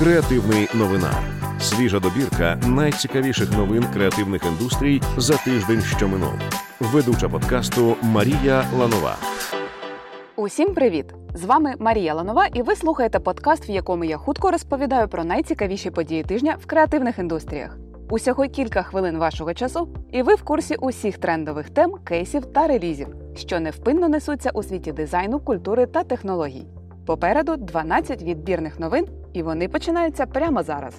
Креативний новина. Свіжа добірка найцікавіших новин креативних індустрій за тиждень, що минув. Ведуча подкасту Марія Ланова. Усім привіт! З вами Марія Ланова, і ви слухаєте подкаст, в якому я хутко розповідаю про найцікавіші події тижня в креативних індустріях. Усього кілька хвилин вашого часу, і ви в курсі усіх трендових тем, кейсів та релізів, що невпинно несуться у світі дизайну, культури та технологій. Попереду 12 відбірних новин, і вони починаються прямо зараз.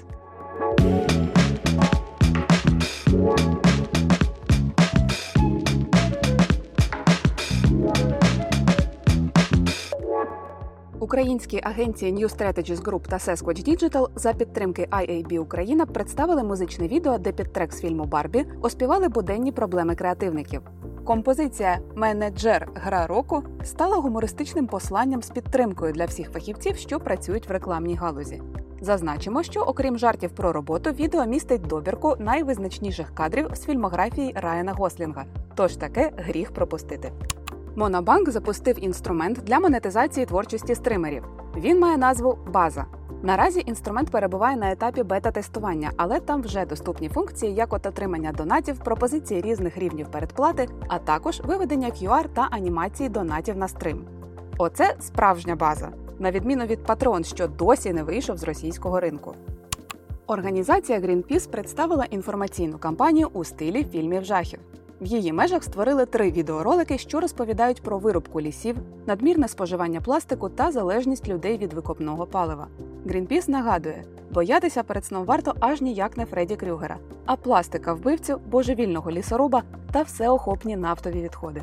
Українські агенції New Strategies Group та Sasquatch Digital за підтримки IAB Україна представили музичне відео, де під трек з фільму Барбі оспівали буденні проблеми креативників. Композиція Менеджер гра року стала гумористичним посланням з підтримкою для всіх фахівців, що працюють в рекламній галузі. Зазначимо, що окрім жартів про роботу, відео містить добірку найвизначніших кадрів з фільмографії Райана Гослінга. Тож таке гріх пропустити. Монобанк запустив інструмент для монетизації творчості стримерів. Він має назву База. Наразі інструмент перебуває на етапі бета-тестування, але там вже доступні функції, як от отримання донатів, пропозиції різних рівнів передплати, а також виведення QR та анімації донатів на стрим. Оце справжня база, на відміну від Patreon, що досі не вийшов з російського ринку. Організація Greenpeace представила інформаційну кампанію у стилі фільмів жахів. В її межах створили три відеоролики, що розповідають про вирубку лісів, надмірне споживання пластику та залежність людей від викопного палива. Greenpeace нагадує, боятися перед сном варто аж ніяк не Фредді Крюгера, а пластика вбивцю, божевільного лісоруба та всеохопні нафтові відходи.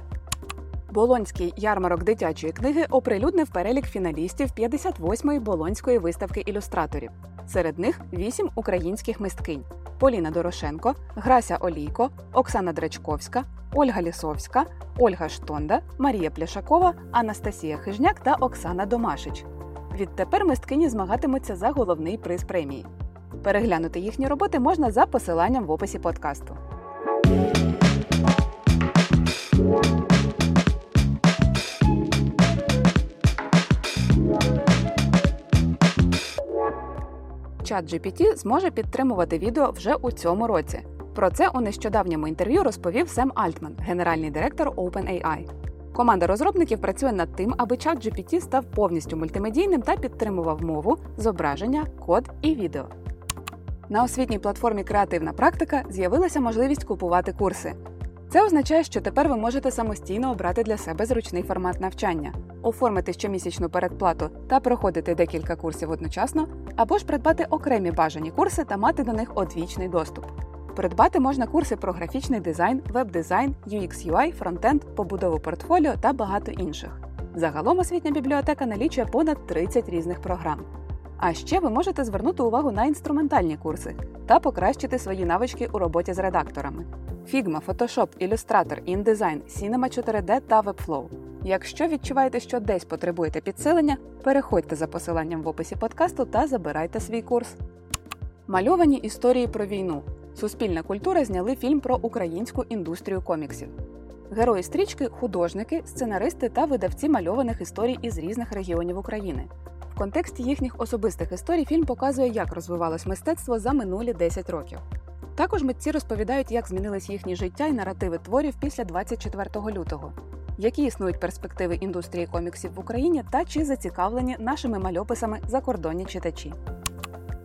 Болонський ярмарок дитячої книги оприлюднив перелік фіналістів 58-ї болонської виставки ілюстраторів. Серед них вісім українських мисткинь: Поліна Дорошенко, Грася Олійко, Оксана Дречковська, Ольга Лісовська, Ольга Штонда, Марія Пляшакова, Анастасія Хижняк та Оксана Домашич. Відтепер мисткині змагатимуться за головний приз премії. Переглянути їхні роботи можна за посиланням в описі подкасту. Чат GPT зможе підтримувати відео вже у цьому році. Про це у нещодавньому інтерв'ю розповів Сем Альтман, генеральний директор OpenAI. Команда розробників працює над тим, аби чат GPT став повністю мультимедійним та підтримував мову, зображення, код і відео. На освітній платформі Креативна практика з'явилася можливість купувати курси. Це означає, що тепер ви можете самостійно обрати для себе зручний формат навчання, оформити щомісячну передплату та проходити декілька курсів одночасно, або ж придбати окремі бажані курси та мати до них одвічний доступ. Придбати можна курси про графічний дизайн, веб-дизайн, UX UI, фронтенд, побудову портфоліо та багато інших. Загалом освітня бібліотека налічує понад 30 різних програм. А ще ви можете звернути увагу на інструментальні курси та покращити свої навички у роботі з редакторами. Figma, Photoshop, Illustrator, InDesign, Cinema 4D та Webflow. Якщо відчуваєте, що десь потребуєте підсилення, переходьте за посиланням в описі подкасту та забирайте свій курс. Мальовані історії про війну. Суспільна культура зняли фільм про українську індустрію коміксів. Герої стрічки художники, сценаристи та видавці мальованих історій із різних регіонів України. В контексті їхніх особистих історій фільм показує, як розвивалось мистецтво за минулі 10 років. Також митці розповідають, як змінились їхні життя і наративи творів після 24 лютого, які існують перспективи індустрії коміксів в Україні та чи зацікавлені нашими мальописами закордонні читачі.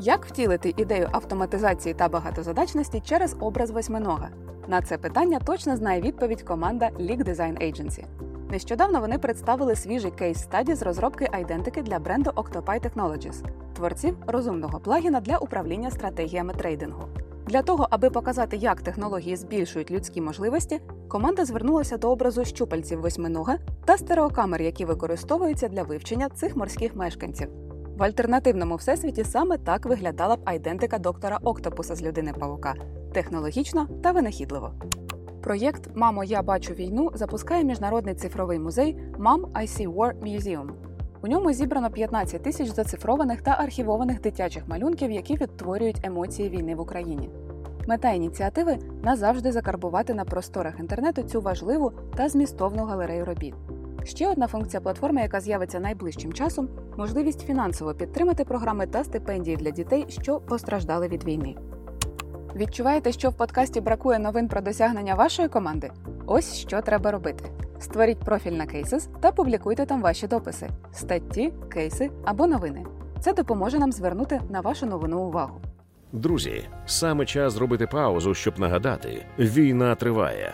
Як втілити ідею автоматизації та багатозадачності через образ восьминога? На це питання точно знає відповідь команда League Design Agency. Нещодавно вони представили свіжий кейс стаді з розробки айдентики для бренду Octopi Technologies, творців розумного плагіна для управління стратегіями трейдингу. Для того, аби показати, як технології збільшують людські можливості, команда звернулася до образу щупальців восьминога та стереокамер, які використовуються для вивчення цих морських мешканців. В альтернативному всесвіті саме так виглядала б айдентика доктора Октопуса з людини павука технологічно та винахідливо. Проєкт Мамо, я бачу війну запускає міжнародний цифровий музей Mom I See War Museum. У ньому зібрано 15 тисяч зацифрованих та архівованих дитячих малюнків, які відтворюють емоції війни в Україні. Мета ініціативи назавжди закарбувати на просторах інтернету цю важливу та змістовну галерею робіт. Ще одна функція платформи, яка з'явиться найближчим часом, можливість фінансово підтримати програми та стипендії для дітей, що постраждали від війни. Відчуваєте, що в подкасті бракує новин про досягнення вашої команди? Ось що треба робити: створіть профіль на Cases та публікуйте там ваші дописи, статті, кейси або новини. Це допоможе нам звернути на вашу новину увагу. Друзі, саме час зробити паузу, щоб нагадати: війна триває.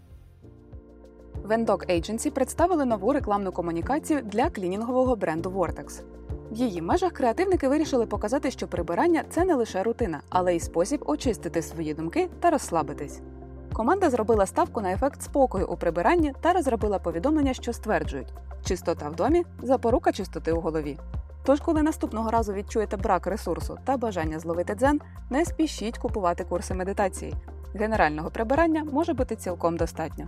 Vendog Agency представили нову рекламну комунікацію для клінінгового бренду Vortex. В її межах креативники вирішили показати, що прибирання це не лише рутина, але й спосіб очистити свої думки та розслабитись. Команда зробила ставку на ефект спокою у прибиранні та розробила повідомлення, що стверджують, чистота в домі запорука чистоти у голові. Тож, коли наступного разу відчуєте брак ресурсу та бажання зловити дзен, не спішіть купувати курси медитації. Генерального прибирання може бути цілком достатньо.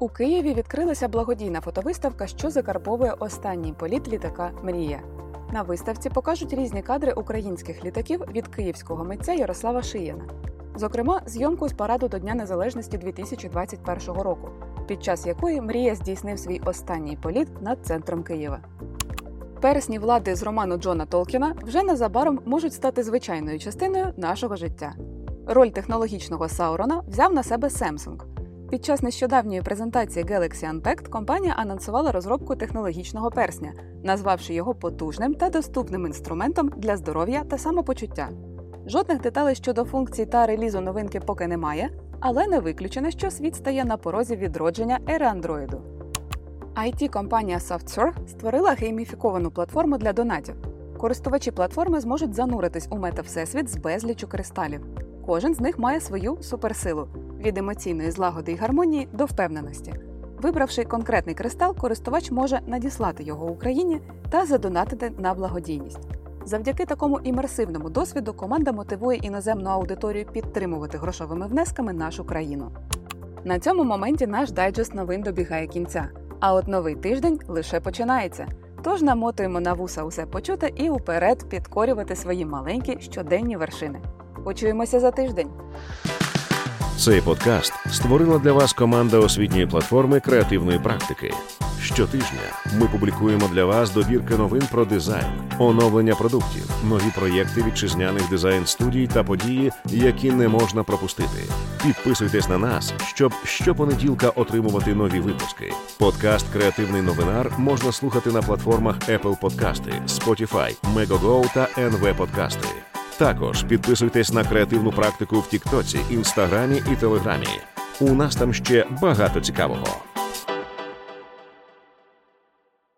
У Києві відкрилася благодійна фотовиставка, що закарбовує останній політ літака Мрія. На виставці покажуть різні кадри українських літаків від київського митця Ярослава Шияна. Зокрема, зйомку з параду до Дня Незалежності 2021 року, під час якої Мрія здійснив свій останній політ над центром Києва. Пересні влади з роману Джона Толкіна вже незабаром можуть стати звичайною частиною нашого життя. Роль технологічного Саурона взяв на себе Samsung. Під час нещодавньої презентації Galaxy Unpacked компанія анонсувала розробку технологічного персня, назвавши його потужним та доступним інструментом для здоров'я та самопочуття. Жодних деталей щодо функцій та релізу новинки поки немає, але не виключено, що світ стає на порозі відродження ери Андроїду. it компанія SoftServe створила гейміфіковану платформу для донатів. Користувачі платформи зможуть зануритись у мета-всесвіт з безлічу кристалів. Кожен з них має свою суперсилу від емоційної злагоди й гармонії до впевненості. Вибравши конкретний кристал, користувач може надіслати його Україні та задонатити на благодійність. Завдяки такому імерсивному досвіду команда мотивує іноземну аудиторію підтримувати грошовими внесками нашу країну. На цьому моменті наш дайджест новин добігає кінця. А от новий тиждень лише починається. Тож намотуємо на вуса усе почуте і уперед підкорювати свої маленькі щоденні вершини. Почуємося за тиждень. Цей подкаст створила для вас команда освітньої платформи креативної практики. Щотижня ми публікуємо для вас добірки новин про дизайн, оновлення продуктів, нові проєкти вітчизняних дизайн студій та події, які не можна пропустити. Підписуйтесь на нас, щоб щопонеділка отримувати нові випуски. Подкаст Креативний новинар можна слухати на платформах Apple Подкасти, Spotify, Megogo та NV Подкасти. Також підписуйтесь на креативну практику в Тіктоці, Інстаграмі і Телеграмі. У нас там ще багато цікавого.